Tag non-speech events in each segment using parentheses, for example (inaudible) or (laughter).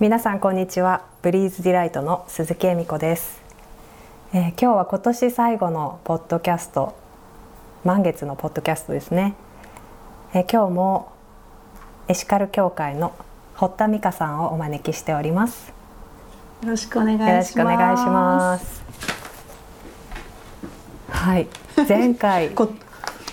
皆さんこんにちは。ブリーズディライトの鈴木恵美子です、えー今日は今年最後のポッドキャスト満月のポッドキャストですね、えー今日もエシカル協会の堀田美香さんをお招きしております。よろしくお願いします。ろしくお願いしますはい。前回 (laughs) こ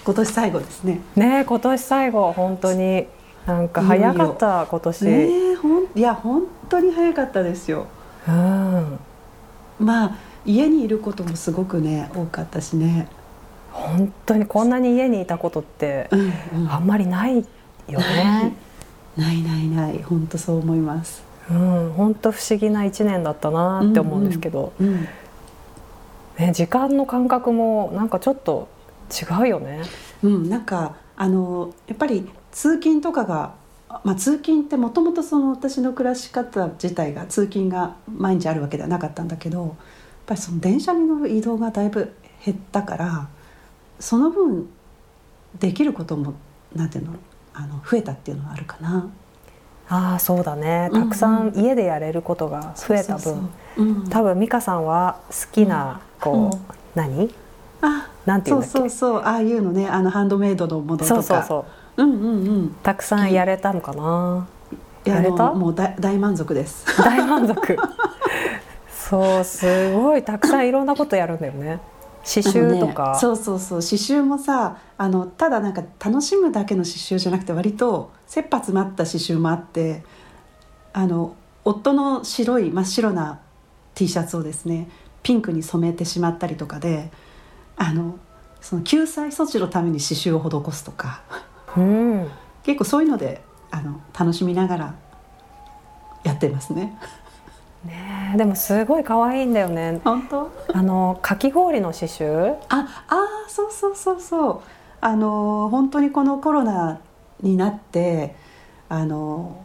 今年最後ですね。ね今年最後。本当になんか早かった今年、ねえ、ほんいや本当に早かったですよ。うんまあ家にいることもすごくね多かったしね。本当にこんなに家にいたことってうんうんあんまりないよね。(laughs) ないないない本当そう思います。うん、本当不思議な一年だったなって思うんですけど、うん。ね、時間の感覚もなんかちょっと違うよね。うん、なんかあのやっぱり通勤とかが、まあ、通勤ってもともとその私の暮らし方自体が通勤が毎日あるわけではなかったんだけどやっぱりその電車の移動がだいぶ減ったからその分できることもなんていうのあの増えたっていうのはあるかな。ああそうだね。たくさん家でやれることが増えた分、多分美香さんは好きなこう、うん何？あなんていうんだっけ？そうそうそうああいうのねあのハンドメイドのものとかそうそうそう。うんうんうんたくさんやれたのかな？いややれた？もう大大満足です。大満足。(laughs) そうすごいたくさんいろんなことやるんだよね。刺繍とか。ねそうそうそう刺繍もさあのただなんか楽しむだけの刺繍じゃなくて割と切羽詰まった刺繍もあってあの夫の白い真っ白な T シャツをですねピンクに染めてしまったりとかであのその救済措置のために刺繍を施すとかうん。結構そういうのであの楽しみながらやってますね。ねえでもすごい可愛いんだよね。本当？あのかき氷の刺繍？ああーそうそうそうそうあの本当にこのコロナになってあの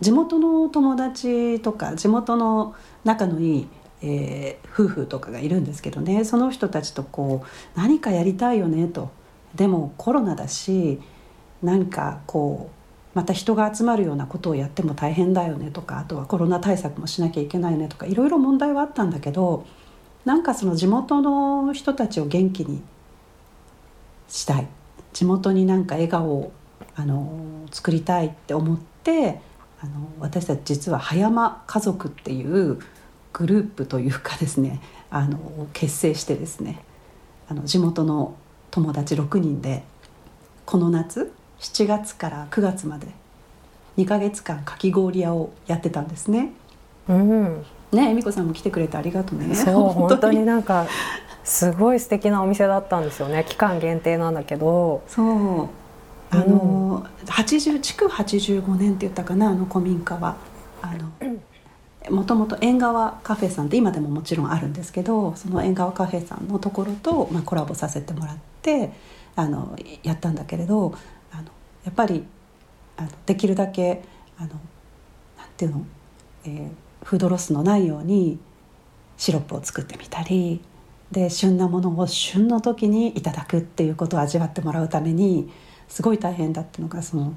地元の友達とか地元の仲のいい、えー夫婦とかがいるんですけどねその人たちとこう何かやりたいよねとでもコロナだし何かこうまた人が集まるようなことをやっても大変だよねとかあとはコロナ対策もしなきゃいけないねとかいろいろ問題はあったんだけどなんかその地元の人たちを元気にしたい。地元になんか笑顔をあの作りたいって思ってあの私たち実は葉山家族っていうグループというかですねあの結成してですねあの地元の友達6人でこの夏7月から9月まで2ヶ月間かき氷屋をやってたんですね。うん。ねえみこさんも来てくれてありがとうね。そう (laughs) 本当になんかすごい素敵なお店だったんですよね。期間限定なんだけど。そうあの、80築85年って言ったかなあの古民家はあのもともと縁側カフェさんって今でももちろんあるんですけどその縁側カフェさんのところと、まあ、コラボさせてもらってあのやったんだけれどやっぱりあのできるだけあのなんていうの、えーフードロスのないようにシロップを作ってみたりで旬なものを旬の時にいただくっていうことを味わってもらうためにすごい大変だっていうのがその、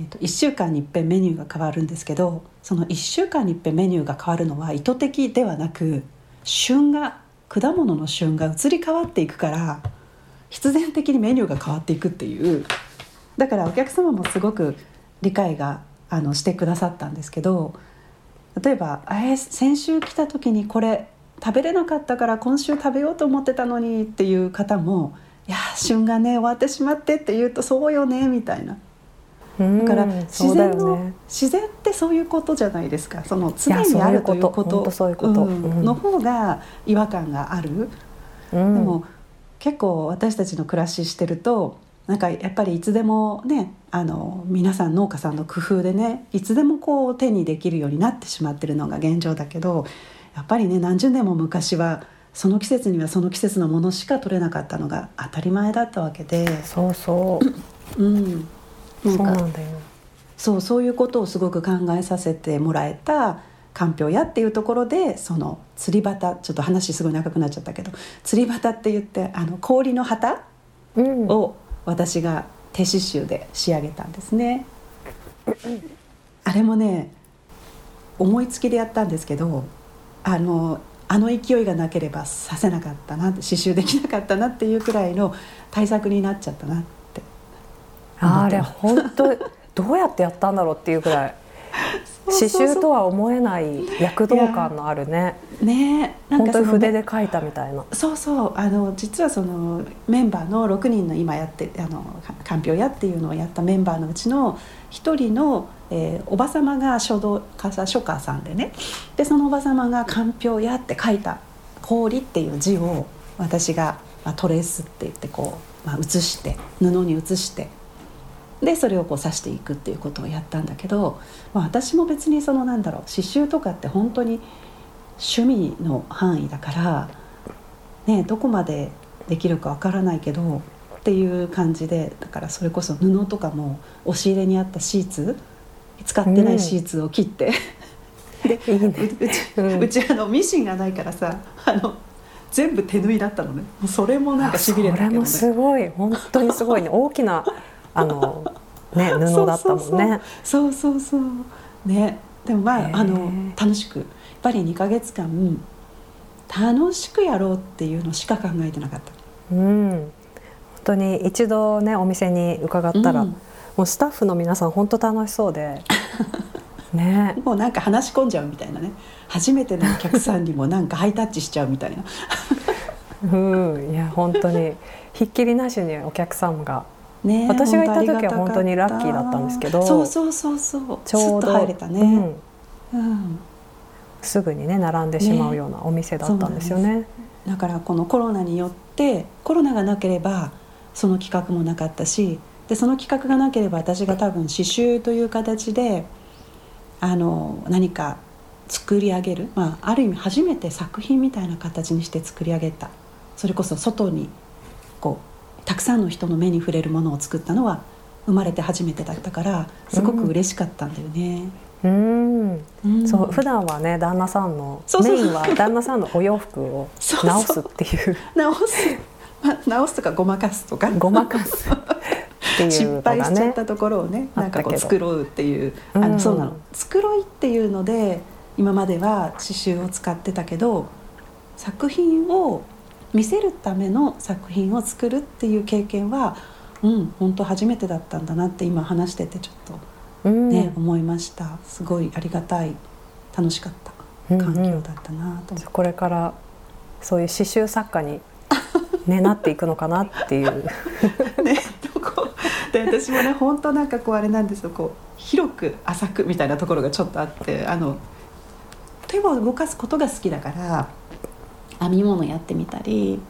えー、と1週間にいっぺんメニューが変わるんですけどその1週間にいっぺんメニューが変わるのは意図的ではなく旬が果物の旬が移り変わっていくから必然的にメニューが変わっていくっていうだからお客様もすごく理解があのしてくださったんですけど例えば「えー先週来た時にこれ食べれなかったから今週食べようと思ってたのに」っていう方も「いやー旬がね終わってしまって」って言うと「そうよね」みたいな。うんだから自然の、よね。自然ってそういうことじゃないですか。その常にあるということ。の方が違和感がある。うん。でも結構私たちの暮らししてるとなんかやっぱりいつでもねあの皆さん農家さんの工夫でねいつでもこう手にできるようになってしまってるのが現状だけどやっぱりね何十年も昔はその季節にはその季節のものしか取れなかったのが当たり前だったわけで、そうそう。うん、そうなんか。そうそういうことをすごく考えさせてもらえたかんぴょう屋っていうところでその釣り旗ちょっと話すごい長くなっちゃったけど釣り旗って言ってあの氷の旗うん。を私が手刺繍で仕上げたんですね。あれもね思いつきでやったんですけどあのあの勢いがなければさせなかったな刺繍できなかったなっていうくらいの対策になっちゃったなってあれ本当どうやってやったんだろうっていうくらい (laughs) 刺繍とは思えない躍動感のあるね。ね本当に筆で描いたみたいな。そうそうあの実はそのメンバーの6人の今やってあのかんぴょう屋っていうのをやったメンバーのうちの1人の、えー、おば様が書道家書家さんでね。でそのおば様が「かんぴょう屋」って書いた「氷」っていう字を私が、まあ、トレースって言ってこう、まあ、写して布に写してでそれをこう刺していくっていうことをやったんだけど、まあ、私も別にそのなんだろう刺繍とかって本当に趣味の範囲だから、ね、どこまでできるかわからないけどっていう感じでだからそれこそ布とかも押し入れにあったシーツ使ってないシーツを切って、(laughs) うん、でいい、ね、うちうん、うちあのミシンがないからさあの全部手縫いだったのね。それもなんかしびれたけど、ね、それもすごい。本当にすごいね。大きなあのね (laughs) 布だったもんね。そうそうそう。ね。でもまああの楽しく。やっぱり2か月間楽しくやろうっていうのしか考えてなかった。うん。本当に一度ねお店に伺ったら、うん、もうスタッフの皆さん本当楽しそうで。(laughs) ね、もうなんか話し込んじゃうみたいなね。初めてのお客さんにもなんかハイタッチしちゃうみたいな。うん。いや本当に。ひっきりなしにお客様がね、私が行った時は本当にラッキーだったんですけどそうそうそうそう。ちょうど入れたね、うん、うん、すぐにね並んでしまうようなお店だったんですよね、ね、だからこのコロナによってコロナがなければその企画もなかったしでその企画がなければ私が多分刺繍という形であの何か作り上げる、まあ、ある意味初めて作品みたいな形にして作り上げた。それこそ外にこうたくさんの人の目に触れるものを作ったのは生まれて初めてだったからすごく嬉しかったんだよね。うん、うん、そう普段はね旦那さんのメインは旦那さんのお洋服を直すっていう。直す、まあ、直すとかごまかすとか。ごまかすっていう、ね、失敗しちゃったところをねなんかこう作ろうっていう、あのそうなの。作ろいっていうので今までは刺繍を使ってたけど作品を見せるための作品を作るっていう経験はうん本当初めてだったんだなって今話しててちょっとね、うん、思いました。すごいありがたい楽しかった環境だったなと、うんうん、これからそういう刺繍作家に、(laughs) ね、なっていくのかなっていう。(laughs) ねで私もね本当なんかこうあれなんですよ。こう広く浅くみたいなところがちょっとあってあの手を動かすことが好きだから編み物やってみたり、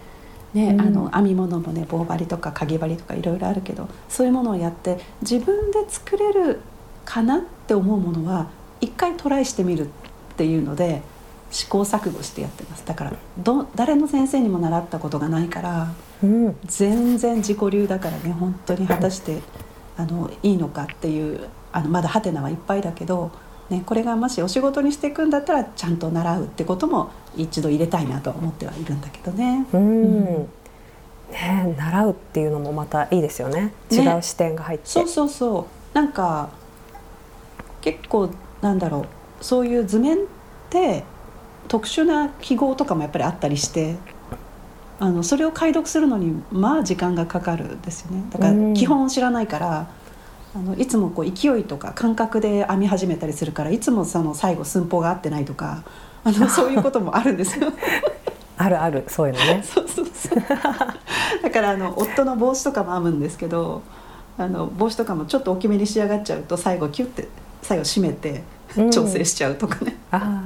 ね、うん、あの編み物もね棒針とかかぎ針とかいろいろあるけどそういうものをやって自分で作れるかなって思うものは一回トライしてみるっていうので試行錯誤してやってます。だからど誰の先生にも習ったことがないから、うん、全然自己流だからね本当に果たしてあのいいのかっていうあのまだハテナはいっぱいだけどね、これがもしお仕事にしていくんだったらちゃんと習うってことも一度入れたいなと思ってはいるんだけどね。うん、ね習うっていうのもまたいいですよね。違う視点が入って、そうそうそう。なんか結構なんだろう。そういう図面って特殊な記号とかもやっぱりあったりしてあのそれを解読するのにまあ時間がかかるんですよね。だから基本を知らないから、あのいつもこう勢いとか感覚で編み始めたりするからいつもその最後寸法が合ってないとかあの (laughs) そういうこともあるんですよ。(laughs) あるあるそういうのね。(laughs) そうそうそうだからあの夫の帽子とかも編むんですけどあの帽子とかもちょっと大きめに仕上がっちゃうと最後キュッて最後締めて調整しちゃうとかね。うん、あ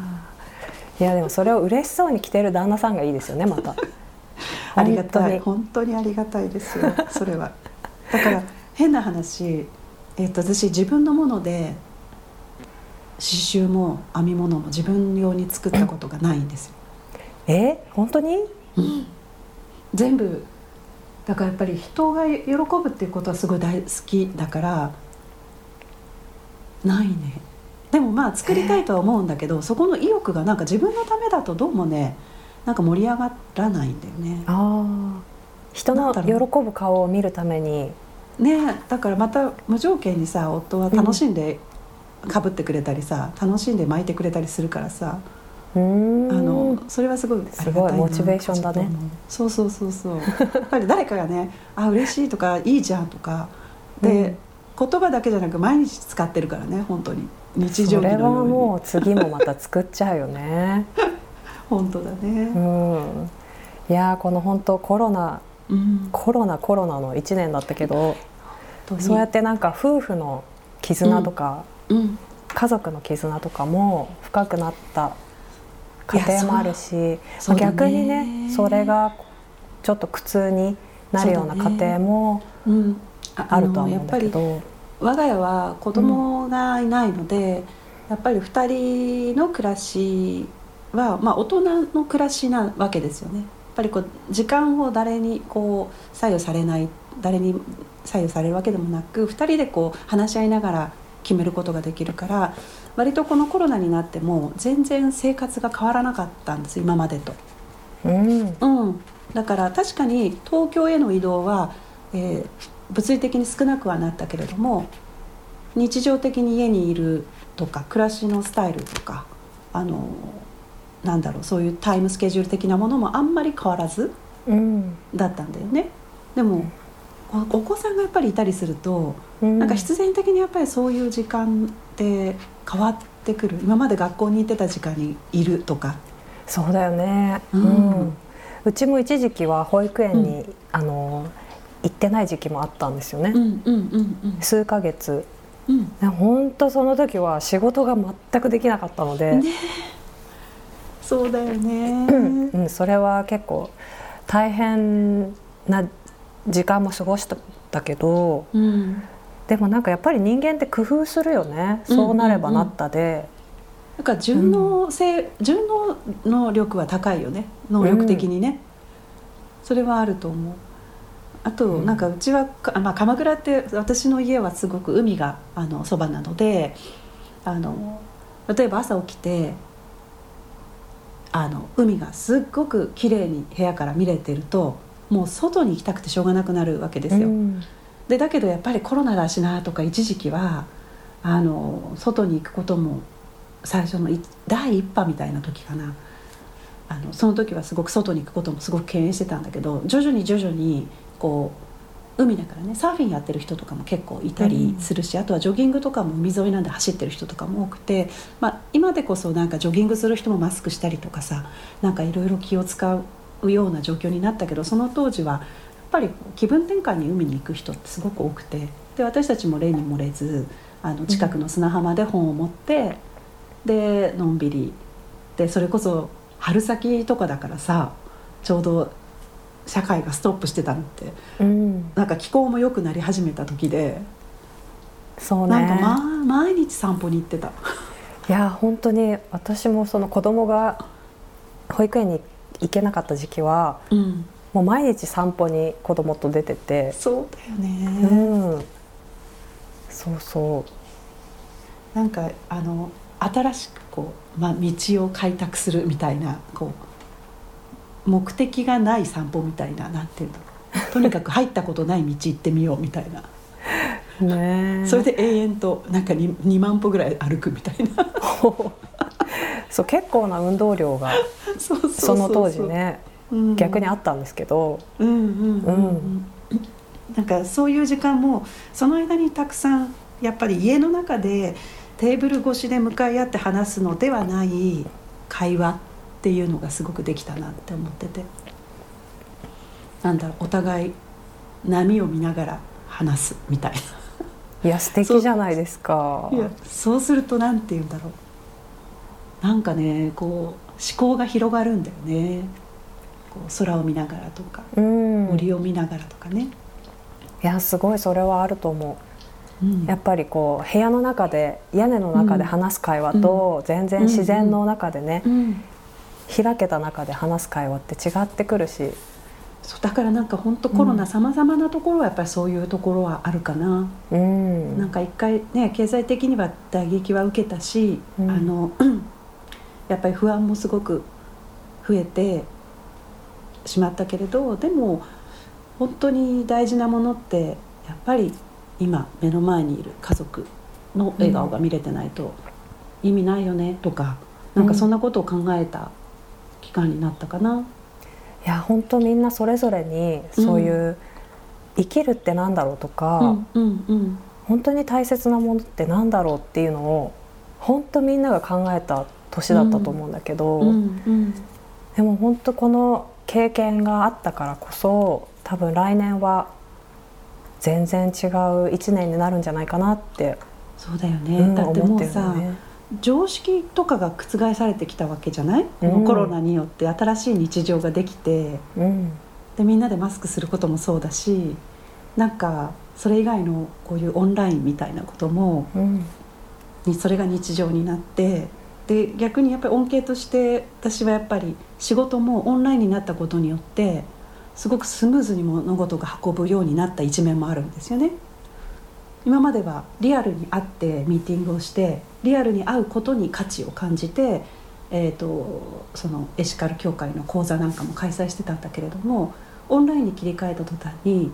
いやでもそれを嬉しそうに着てる旦那さんがいいですよねまた。ありがたい本当にありがたいですよそれは。だから変な話えー、と私自分のもので刺繍も編み物も自分用に作ったことがないんですよ。え本当に、うん、全部だからやっぱり人が喜ぶっていうことはすごい大好きだからないね。でもまあ作りたいとは思うんだけど、そこの意欲がなんか自分のためだとどうもねなんか盛り上がらないんだよね。あ人の喜ぶ顔を見るためにねだからまた無条件にさ夫は楽しんでかぶってくれたりさ楽しんで巻いてくれたりするからさあのそれはすごいありがたいなすごいモチベーションだね。そうそうそうそう。やっぱり誰かがね「あ嬉しい」とか「いいじゃん」とかで、言葉だけじゃなく毎日使ってるからね本当に。日常それはもう次もまた作っちゃうよね。(laughs) 本当だうね、ん。いやーこの本当コロナうん。コロナコロナの1年だったけどそうやってなんか夫婦の絆とか、うん。家族の絆とかも深くなった家庭もあるし、まあ逆にねそれがちょっと苦痛になるような家庭もうん、あるとは思うんだけど。り我が家は子供がいないので、やっぱり2人の暮らしは、まあ、大人の暮らしなわけですよね。やっぱりこう時間を誰にこう左右されない誰に左右されるわけでもなく2人でこう話し合いながら決めることができるから割とこのコロナになっても全然生活が変わらなかったんです今までと。うんうん、だから確かに東京への移動は、えー物理的に少なくはなったけれども日常的に家にいるとか暮らしのスタイルとかあのなんだろうそういうタイムスケジュール的なものもあんまり変わらずうん。だったんだよね。でもおお子さんがやっぱりいたりするとうん。なんか必然的にやっぱりそういう時間って変わってくる。今まで学校に行ってた時間にいるとか。そうだよね、ううん。んうちも一時期は保育園に、あの行ってない時期もあったんですよね、うんうんうん数ヶ月。うん。うん本当その時は仕事が全くできなかったので、ねそうだよね。うん、それは結構大変な時間も過ごしたけどうん、でもなんかやっぱり人間って工夫するよねうんそうなればなったで、なんか順応性、順応能力は高いよね。能力的にね。それはあると思う。あと、うんなんかうちはかまあ鎌倉って私の家はすごく海があのそばなので、あの例えば朝起きて。あの海がすっごく綺麗に部屋から見れてるともう外に行きたくてしょうがなくなるわけですよ。うんでだけどやっぱりコロナだしなとか一時期はあの外に行くことも最初のい第一波みたいな時かなあのその時はすごく外に行くこともすごく敬遠してたんだけど徐々に徐々にこう海だからねサーフィンやってる人とかも結構いたりするし、あとはジョギングとかも海沿いなんで走ってる人とかも多くて、まあ、今でこそなんかジョギングする人もマスクしたりとかさなんかいろいろ気を使うような状況になったけどその当時はやっぱり気分転換に海に行く人ってすごく多くてで私たちも例に漏れずあの近くの砂浜で本を持って、でのんびり。でそれこそ春先とかだからさちょうど社会がストップしてたのって。うん、なんか気候も良くなり始めた時で、そうね。なんか、まあ、毎日散歩に行ってた。いや本当に私もその子供が保育園に行けなかった時期はうん、もう毎日散歩に子供と出てて、そうだようね、ん、そうそなんかあの新しくこう、まあ、道を開拓するみたいなこう目的がない散歩みたいななんていうの？(laughs) とにかく入ったことない道行ってみようみたいな。うねそれで永遠となんか 2, 2万歩ぐらい歩くみたいな。(laughs) そう結構な運動量が (laughs) その当時、ねうん。逆にあったんですけど、うんうんうん。うん。なんかそういう時間もその間にたくさんやっぱり家の中でテーブル越しで向かい合って話すのではない会話っていうのがすごくできたなって思ってて。なんだろうお互い波を見ながら話すみたいいや素敵じゃないですか。ないやそうするとなんて言うんだろう。なんかねこう思考が広がるんだよね。こう空を見ながらとかうん。森を見ながらとかね、いやすごいそれはあると思う。ん。うやっぱりこう部屋の中で屋根の中で話す会話と、全然自然の中でね、うん開けた中で話す会話って違ってくるし。そうだからなんか本当コロナさまざまなところはやっぱりそういうところはあるかな、うん。なんか一回ね経済的には打撃は受けたし、うん。あの (clears throat) やっぱり不安もすごく増えてしまったけれどでも本当に大事なものってやっぱり今目の前にいる家族の笑顔が見れてないと意味ないよねとか、なんかそんなことを考えた期間になったかな。いや本当みんなそれぞれにそういう、生きるってなんだろうとか、うんうんうん本当に大切なものってなんだろうっていうのを本当みんなが考えた年だったと思うんだけど、うんうんでも本当この経験があったからこそ多分来年は全然違う1年になるんじゃないかなって、そうだよね、うんだっても思ってうさ、ね。常識とかが覆されてきたわけじゃない、うん。このコロナによって新しい日常ができて。うん。でみんなでマスクすることもそうだしなんかそれ以外のこういうオンラインみたいなこともうん。にそれが日常になってで逆にやっぱり恩恵として私はやっぱり仕事もオンラインになったことによってすごくスムーズに物事が運ぶようになった一面もあるんですよね。今まではリアルに会ってミーティングをしてリアルに会うことに価値を感じて、えー、とそのエシカル協会の講座なんかも開催してたんだけれどもオンラインに切り替えた途端に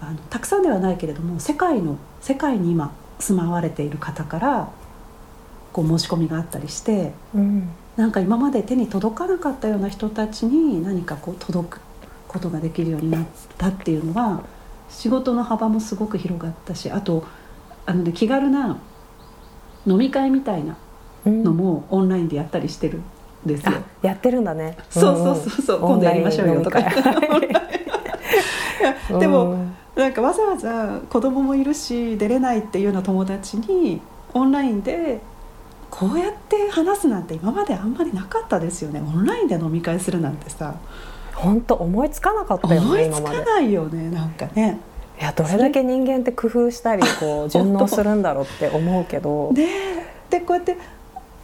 あのたくさんではないけれども世界の世界に今住まわれている方からこう申し込みがあったりしてうん。なんか今まで手に届かなかったような人たちに何かこう届くことができるようになったっていうのは仕事の幅もすごく広がったしあとあの、ね、気軽な飲み会みたいなうんのもオンラインでやったりしてるんですよ。あやってるんだね。そうそうそうそう、今度やりましょうよとか。(laughs) でもなんかわざわざ子供もいるし出れないっていうような友達にオンラインでこうやって話すなんて今まであんまりなかったですよねオンラインで飲み会するなんてさ本当思いつかなかったよ思いつ。かないよねなんかね。いやどれだけ人間って工夫したりこう順応するんだろうって思うけど。(laughs) ででこうやってこ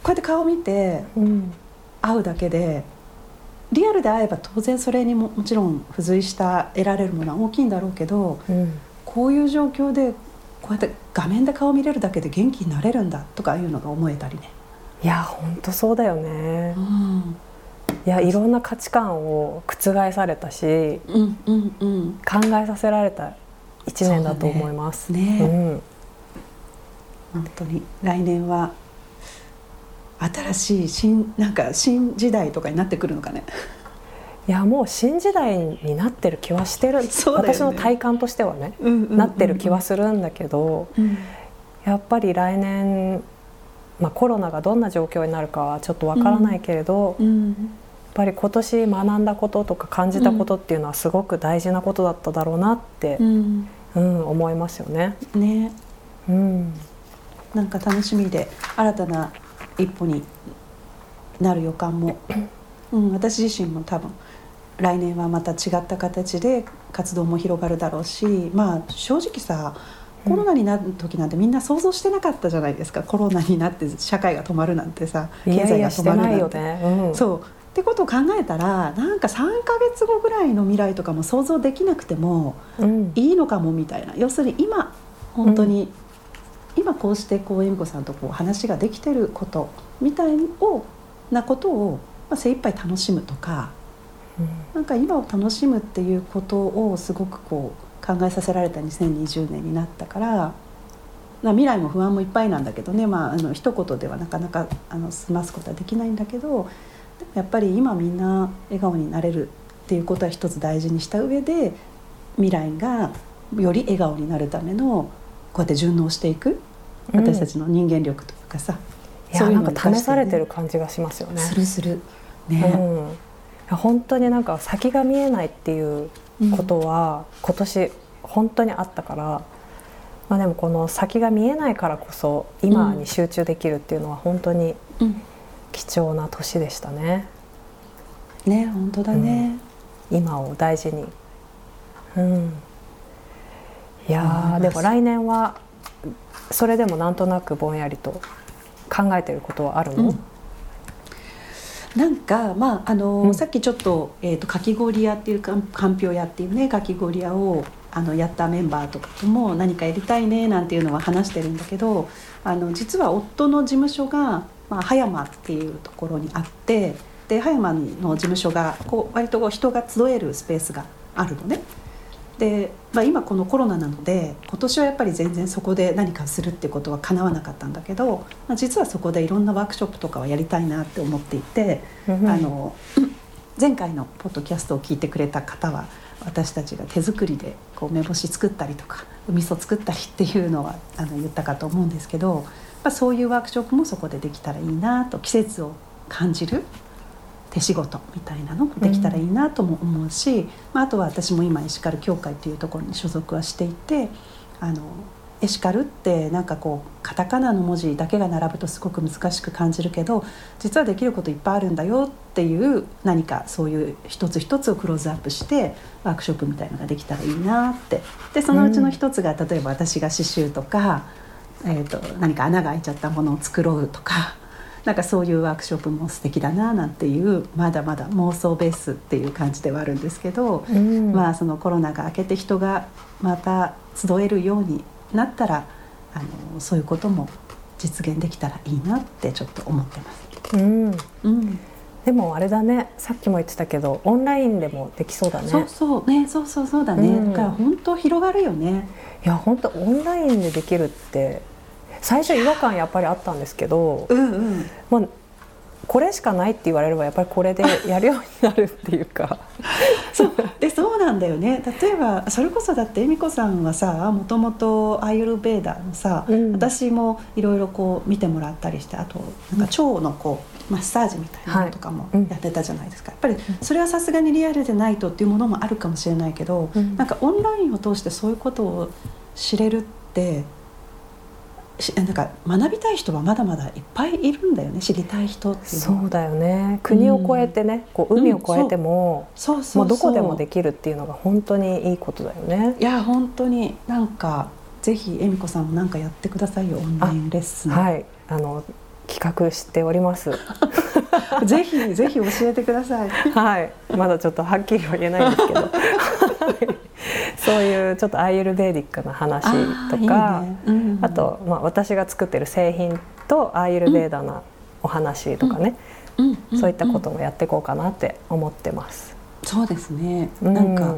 うやって顔見てうん会うだけでリアルで会えば当然それにももちろん付随した得られるものは大きいんだろうけどうんこういう状況でこうやって画面で顔見れるだけで元気になれるんだとかいうのが思えたりね。いや本当そうだよね。うんいやいろんな価値観を覆されたしうんうんうん考えさせられた一年だと思います。ねね。うん。本当に来年は新しい新なんか新時代とかになってくるのかね。いやもう新時代になってる気はしてる、ね。私の体感としてはね、うんうんうんなってる気はするんだけどうん。やっぱり来年、まあ、コロナがどんな状況になるかはちょっとわからないけれど、やっうんぱり今年学んだこととか感じたことっていうのはすごく大事なことだっただろうなってう、ん。うん思いますよね。ね。うん。なんか楽しみで新たな一歩になる予感も、(clears throat) うん、私自身も多分来年はまた違った形で活動も広がるだろうしまあ正直さコロナになる時なんてみんな想像してなかったじゃないですか。コロナになって社会が止まるなんてさ経済が止まるなんて。よね。うん、そうってことを考えたらなんか3ヶ月後ぐらいの未来とかも想像できなくてもうん、いいのかもみたいな。要するに今本当に、今こうしてこう恵美子さんとこう話ができてることみたいをなことを、まあ、精一杯楽しむとかなんか今を楽しむっていうことをすごくこう考えさせられた2020年になったから、まあ、未来も不安もいっぱいなんだけどね、まあ、あの一言ではなかなかあの済ますことはできないんだけどやっぱり今みんな笑顔になれるっていうことは一つ大事にした上で未来がより笑顔になるためのこうやって順応していくうん。私たちの人間力というかさ、いやなんか試されてる感じがしますよね。するするうん、本当になんか先が見えないっていうことは今年本当にあったから、まあ、でもこの先が見えないからこそ今に集中できるっていうのは本当にうん貴重な年でしたね。ね本当だね、今を大事に。うん。いやでも来年はそれでもなんとなくぼんやりと考えてることはあるの、うん。なんかまああの、うん。さっきちょっと,、えー、とかき氷屋っていうかかんぴょう屋っていうねかき氷屋をあのやったメンバーとかとも何かやりたいねなんていうのは話してるんだけどあの実は夫の事務所が、まあ、葉山っていうところにあってで葉山の事務所がこう割とこう人が集えるスペースがあるのね。で、まあ、今このコロナなので今年はやっぱり全然そこで何かするってことはかなわなかったんだけど、まあ、実はそこでいろんなワークショップとかはやりたいなって思っていて、あの前回のポッドキャストを聞いてくれた方は私たちが手作りでこう梅干し作ったりとかお味噌作ったりっていうのはあの言ったかと思うんですけど、まあ、そういうワークショップもそこでできたらいいなと季節を感じる手仕事みたいなのもできたらいいなとも思うし、うん、まあ、あとは私も今エシカル協会というところに所属はしていてあのエシカルってなんかこうカタカナの文字だけが並ぶとすごく難しく感じるけど実はできることいっぱいあるんだよっていう何かそういう一つ一つをクローズアップしてワークショップみたいのができたらいいなって。でそのうちの一つが、例えば私が刺繍とか、えーと何か穴が開いちゃったものを作ろうとか。(laughs) なんかそういうワークショップも素敵だななんていうまだまだ妄想ベースっていう感じではあるんですけど、うん、まあそのコロナが明けて人がまた集えるようになったらあのそういうことも実現できたらいいなってちょっと思ってます。うん、うん。でもあれだね。さっきも言ってたけどオンラインでもできそうだね。そうそう。ねそうそうそうだね、うん、だから本当広がるよね。いや本当オンラインでできるって最初違和感やっぱりあったんですけど、うんうん、まあ、これしかないって言われればやっぱりこれでやるようになるっていうか。(laughs) そうでそうなんだよね。例えばそれこそだって恵美子さんはさもともとアイユルベーダーのさ、うん、私もいろいろこう見てもらったりしてあとなんか腸のこうマッサージみたいなのとかもやってたじゃないですか、はい、やっぱりそれはさすがにリアルでないとっていうものもあるかもしれないけど、うん、なんかオンラインを通してそういうことを知れるってなんか学びたい人はまだまだいっぱいいるんだよね。知りたい人っていうそうだよね。国を越えてね、うん、こう海を越えても、う。うどこでもできるっていうのが本当にいいことだよね。いや本当になんかぜひ恵美子さんも何かやってくださいよ。オンラインレッスン。はい。あの企画しております。(laughs) ぜひぜひ教えてください。(laughs) はい。まだちょっとはっきりは言えないんですけど (laughs) そういうちょっとアイユルベーディックな話とかあ、ね。うんあと、まあ、私が作ってる製品とアーユルベーダなお話とかね、うん、そういったこともやっていこうかなって思ってます。そうですね。なんか、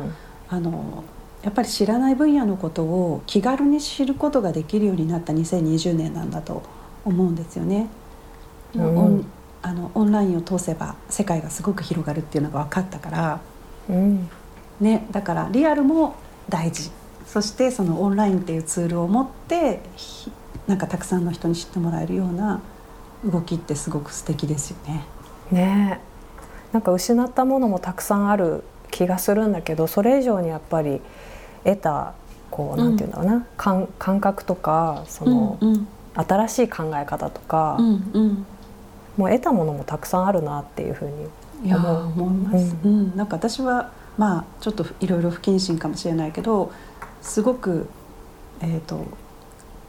あのやっぱり知らない分野のことを気軽に知ることができるようになった2020年なんだと思うんですよね。うん、あのオンラインを通せば世界がすごく広がるっていうのが分かったから、うん、ね、だからリアルも大事。そしてそのオンラインっていうツールを持ってなんかたくさんの人に知ってもらえるような動きってすごく素敵ですよね。ねなんか失ったものもたくさんある気がするんだけどそれ以上にやっぱり得たこうなんていうんだろうな、うん、感感覚とかその、うんうん、新しい考え方とか、うんうん、もう得たものもたくさんあるなっていうふうに思う。思います。うん、なんか私はまあちょっといろいろ不謹慎かもしれないけどすごく、えーと、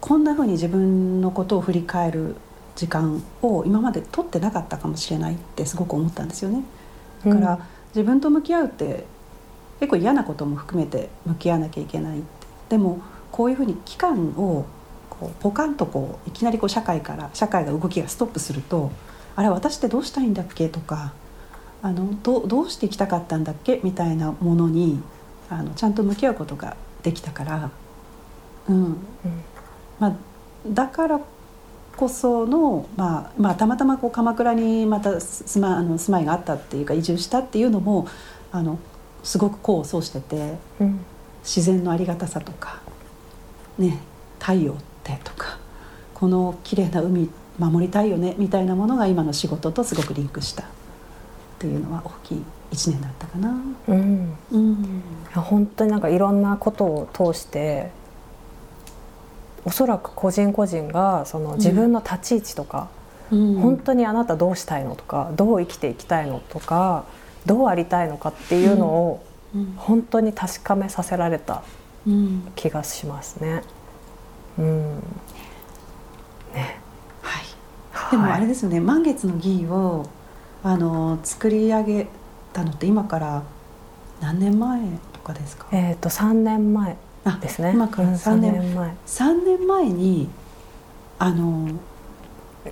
こんなふうに自分のことを振り返る時間を今まで取ってなかったかもしれないってすごく思ったんですよね。だから、うん、自分と向き合うって結構嫌なことも含めて向き合わなきゃいけないでもこういうふうに期間をこうポカンとこういきなりこう社会から社会が動きがストップするとあれ私ってどうしたいんだっけ？とかあのどどうしていきたかったんだっけ？みたいなものにあのちゃんと向き合うことができたから、うん、うん、まあ、だからこその、まあまあ、たまたまこう鎌倉にまた住まあの住まいがあったっていうか移住したっていうのもあのすごく功を奏してて、うん、自然のありがたさとか、ね、太陽ってとかこの綺麗な海守りたいよねみたいなものが今の仕事とすごくリンクした。っていうのは大きい1年だったかな。うん、うん、いや本当になんかいろんなことを通しておそらく個人個人がその自分の立ち位置とか、うん、本当にあなたどうしたいのとかどう生きていきたいのとかどうありたいのかっていうのを本当に確かめさせられた気がしますね。うん、ね。はい、でもあれですよね、満月の儀をあの作り上げたのって今から何年前とかですか？えっ、と3年前ですね。今から3年,、年前。3年前にあの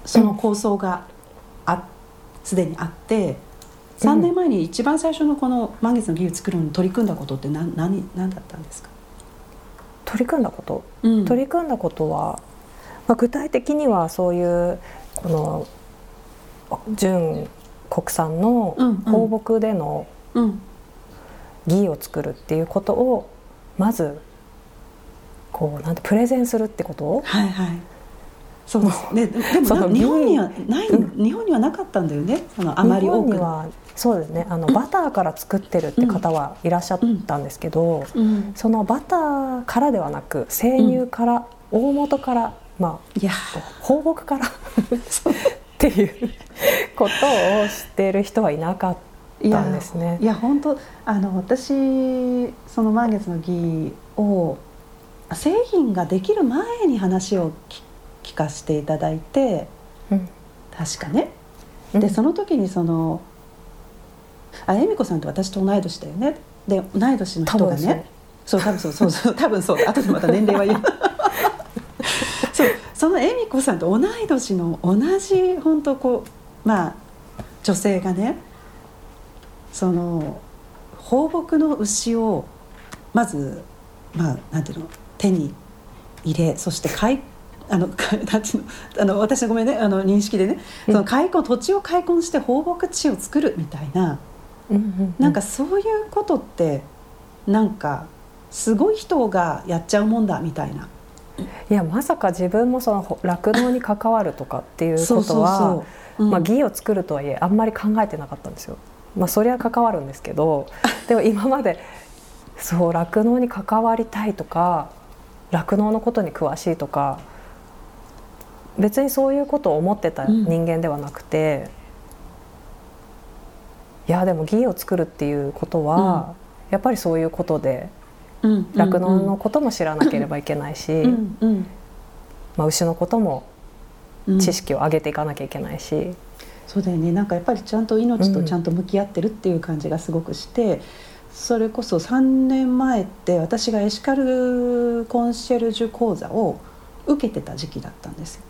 その構想があすでにあって3年前に一番最初のこの満月の儀を作るのに取り組んだことって何何何だったんですか、取り組んだこと、うん。取り組んだことは、まあ、具体的にはそういうこの純国産の放牧でのうん。ギを作るっていうことをまずこうなんてプレゼンするってこと？はいはい。そうですね。ででも日本にはない、う日本にはなかったんだよね？そのあまり多くはそうですね。あのバターから作ってるって方はいらっしゃったんですけど、うん、そのバターからではなく生乳から、大元からまいやあ放牧から (laughs) っていうことを知っている人はいなかったんですね。い。や本当あの私その満月の儀を製品ができる前に話を聞聞かせていただいてうん。確かね。うん。でその時にそのあ恵美子さんって私と同い年だよね。で同い年の人がね。そう。多分そうそうそう多分そう。だ後でまた年齢は言うその恵美子さんと同い年の同じ本当こうまあ女性がねその放牧の牛をまずまあなんていうの手に入れそして開あのか (laughs) なんていうのあの私のごめんねあの認識でねその開墾土地を開墾して放牧地を作るみたいななんかそういうことってなんかすごい人がやっちゃうもんだみたいな。いやまさか自分もその酪農に関わるとかっていうことは義を作るとはいえあんまり考えてなかったんですよ。まあ、そりゃ関わるんですけど (laughs) でも今までそう酪農に関わりたいとか酪農のことに詳しいとか別にそういうことを思ってた人間ではなくて、いやでも義を作るっていうことは、やっぱりそういうことでうん酪農のことも知らなければいけないし、うんうんまあ、牛のこともうん。知識を上げていかなきゃいけないし。そうだよね。なんかやっぱりちゃんと命とちゃんと向き合ってるっていう感じがすごくして、それこそ3年前って私がエシカルコンシェルジュ講座を受けてた時期だったんです。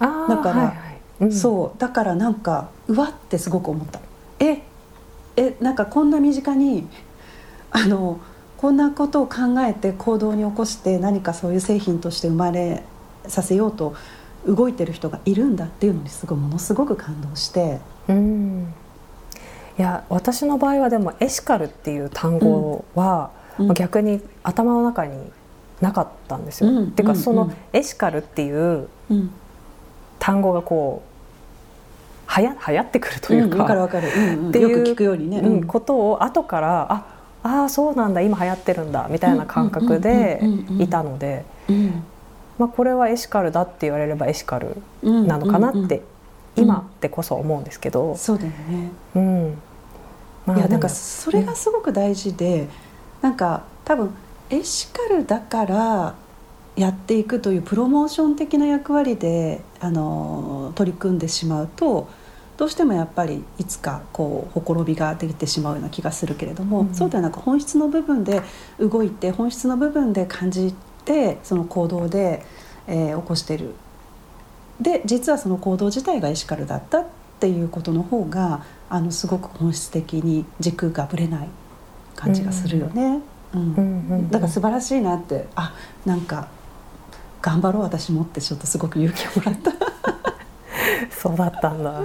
だからはいはい。うん。そう。だからなんかうわってすごく思った。ええなんかこんな身近にあのこんなことを考えて行動に起こして何かそういう製品として生まれさせようと動いてる人がいるんだっていうのにすごいものすごく感動して。うん。いや私の場合はでもエシカルっていう単語は、うん。まあ逆に頭の中になかったんですよ。うん。っていうかうん。そのエシカルっていううん単語がこうはや流行ってくるというか,、んわかるわかる、うんうん。っていうよく聞くようにね、うんことを後からああーそうなんだ今流行ってるんだみたいな感覚でうんうんうんうんうんいたので、うん。まあ、これはエシカルだって言われればエシカルうんなのかなって、うんうん今でこそ思うんですけど、そうだよね。うん。まあいやなんかそれがすごく大事で、なんか多分エシカルだからやっていくというプロモーション的な役割であの取り組んでしまうとどうしてもやっぱりいつかこうほころびが出てしまうような気がするけれども、うん。そうではなく本質の部分で動いて本質の部分で感じてその行動で、えー起こしている。で実はその行動自体がエシカルだったっていうことの方があのすごく本質的に軸がぶれない感じがするよね。うん。うんうんうん。だから素晴らしいなってあなんか頑張ろう私もってちょっとすごく勇気をもらった。そうだったんだ。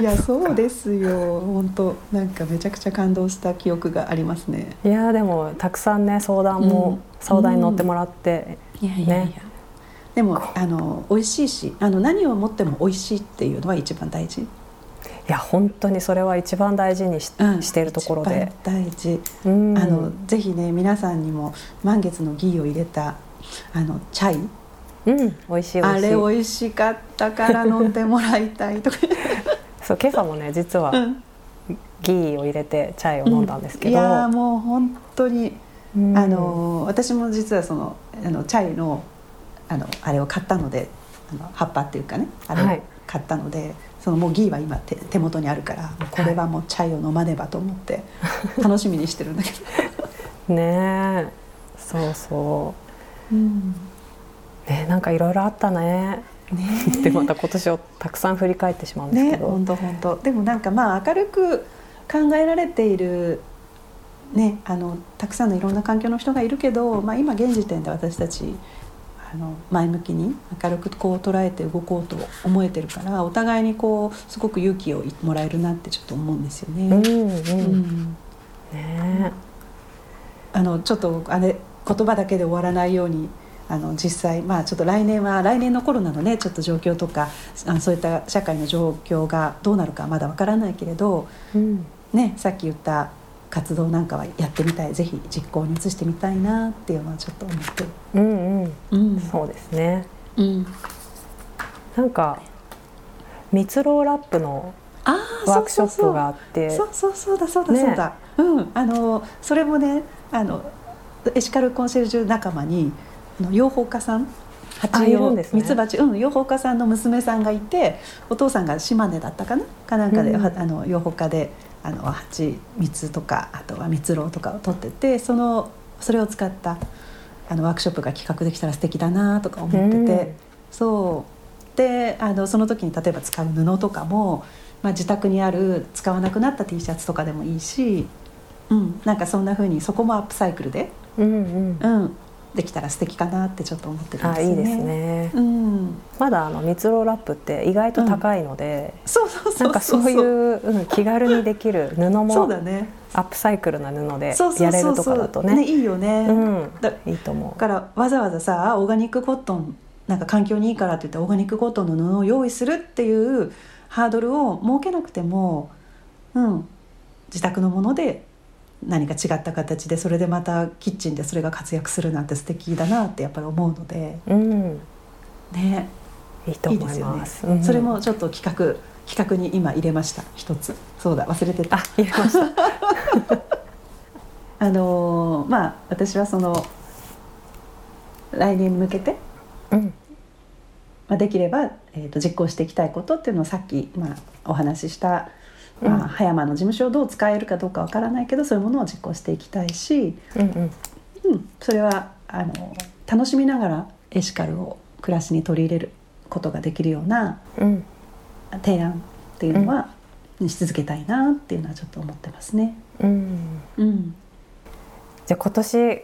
いやそうですよ。本当なんかめちゃくちゃ感動した記憶がありますね。いやーでもたくさんね相談も、うん。相談に乗ってもらって、いやいやいや、ね。でもあの美味しいしあの何をもっても美味しいっていうのは一番大事？いや本当にそれは一番大事にし,、うん。しているところで、一番大事。うん。あのぜひね皆さんにも満月のギーを入れたあのチャイうん美味しい美味しい。あれ美味しかったから飲んでもらいたいとか、(laughs) そう今朝もね実はうん。ギーを入れてチャイを飲んだんですけど、いやーもう本当に、うん。あの私も実はそのあのチャイのあのあれを買ったのであの葉っぱっていうかねあれをはい。買ったので、そのもうギーは今手手元にあるからこれはもうチャイを飲まねばと思って (laughs) 楽しみにしてるんだけど、ねえ。そうそう。ん、うねなんかいろいろあったね。ね。でまた今年をたくさん振り返ってしまうんですねけど、本当本当。でもなんかまあ明るく考えられているね、あのたくさんのいろんな環境の人がいるけど、まあ、今現時点で私たちあの前向きに明るくこう捉えて動こうと思えてるからお互いにこうすごく勇気をもらえるなってちょっと思うんですよね。うんうん。うん。ね。あのちょっとあれ言葉だけで終わらないようにあの実際まあちょっと来年は来年のコロナのねちょっと状況とかあのそういった社会の状況がどうなるかまだわからないけれど、うん。ね、さっき言った活動なんかはやってみたい。ぜひ実行に移してみたいなっていうのはちょっと思って。る。うんうん。うん。そうですね。うん、なんか蜜ろうラップのワークショップがあって。そうそうそう。そうだそうだねそうだ、うん。あのそれもねあのエシカルコンシェルジュ仲間に養蜂家さん？あ蜂用いるんですね。ミツバチうん養蜂家さんの娘さんがいてお父さんが島根だったかな？かなんかで、うん。はあの養蜂家であの蜂蜜とかあとは蜜ろうとかを取っててそのそれを使ったあのワークショップが企画できたら素敵だなとか思ってて、うん。そう。であのその時に例えば使う布とかも、まあ、自宅にある使わなくなった T シャツとかでもいいし、うん、なんかそんな風にそこもアップサイクルで、うんうん。うん、できたら素敵かなってちょっと思ってるんですよね。あいいですね。うん、まだあの蜜ろうラップって意外と高いので、そうそうそうなんかそういう、うん、気軽にできる布そうもだね。アップサイクルな布でやれるとかだとね。いいよね、うん。いいと思からわざわざさオーガニックコットンなんか環境にいいからって言ってオーガニックコットンの布を用意するっていうハードルを設けなくても、うん、自宅のもので何か違った形でそれでまたキッチンでそれが活躍するなんて素敵だなってやっぱり思うので。ううん。ね。いいと思いいいですよね。うん。それもちょっと企画企画に今入れました。一つ。そうだ忘れてた。あ入れました。(laughs) あのーまあ私はその来年に向けてうん。まあ、できれば、えー、と実行していきたいことっていうのをさっき、まあ、お話しした、まあうん葉山の事務所をどう使えるかどうかわからないけどそういうものを実行していきたいし、うんうん。うん、それはあの楽しみながらエシカルを暮らしに取り入れることができるようなうん。提案っていうのは、にし続けたいなっていうのはちょっと思ってますね。うん。うん、じゃあ今年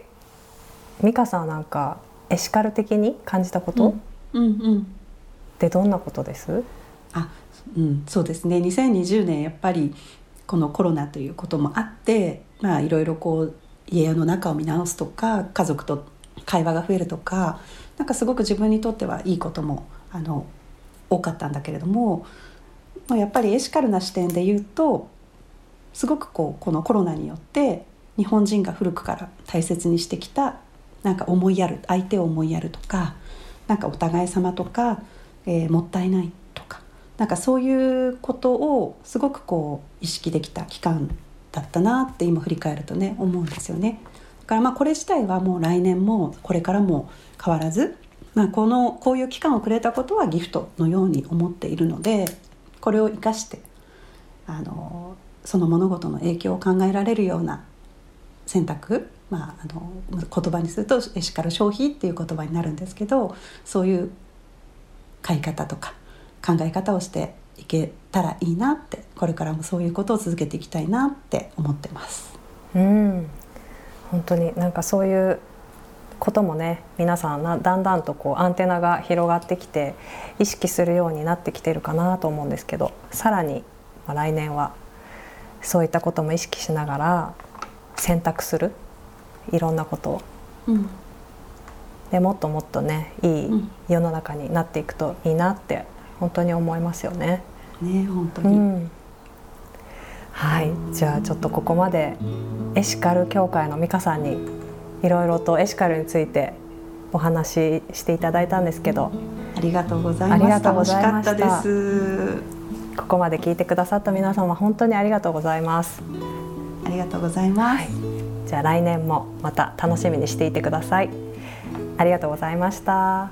美香さんなんかエシカル的に感じたこと、うんうん。ってどんなことです？あうん、そうですね。2020年やっぱりこのコロナということもあってまあいろいろこう家の中を見直すとか家族と会話が増えるとかなんかすごく自分にとってはいいこともあの多かったんだけれども、まあ、やっぱりエシカルな視点で言うとすごくこうこのコロナによって日本人が古くから大切にしてきたなんか思いやる相手を思いやるとかなんかお互い様とか、えーもったいないとかなんかそういうことをすごくこう意識できた期間だったなって今振り返るとね思うんですよね。だからまあこれ自体はもう来年もこれからも変わらず、まあ、このこういう期間をくれたことはギフトのように思っているのでこれを生かしてあのその物事の影響を考えられるような選択、まあ、あの言葉にするとエシカル消費っていう言葉になるんですけどそういう買い方とか考え方をしていけたらいいなってこれからもそういうことを続けていきたいなって思ってます。うん本当になんかそういうこともね皆さんなだんだんとこうアンテナが広がってきて意識するようになってきてるかなと思うんですけどさらに、まあ、来年はそういったことも意識しながら選択するいろんなことを。うん。でもっともっとねいいうん。世の中になっていくといいなって本当に思いますよね。ね本当に、うん、はい。じゃあちょっとここまでエシカル協会の美香さんにいろいろとエシカルについてお話ししていただいたんですけど。ありがとうございますありがとうございました。楽しかったです。ここまで聞いてくださった皆様本当にありがとうございます。ありがとうございます、はい。じゃあ来年もまた楽しみにしていてください。ありがとうございました。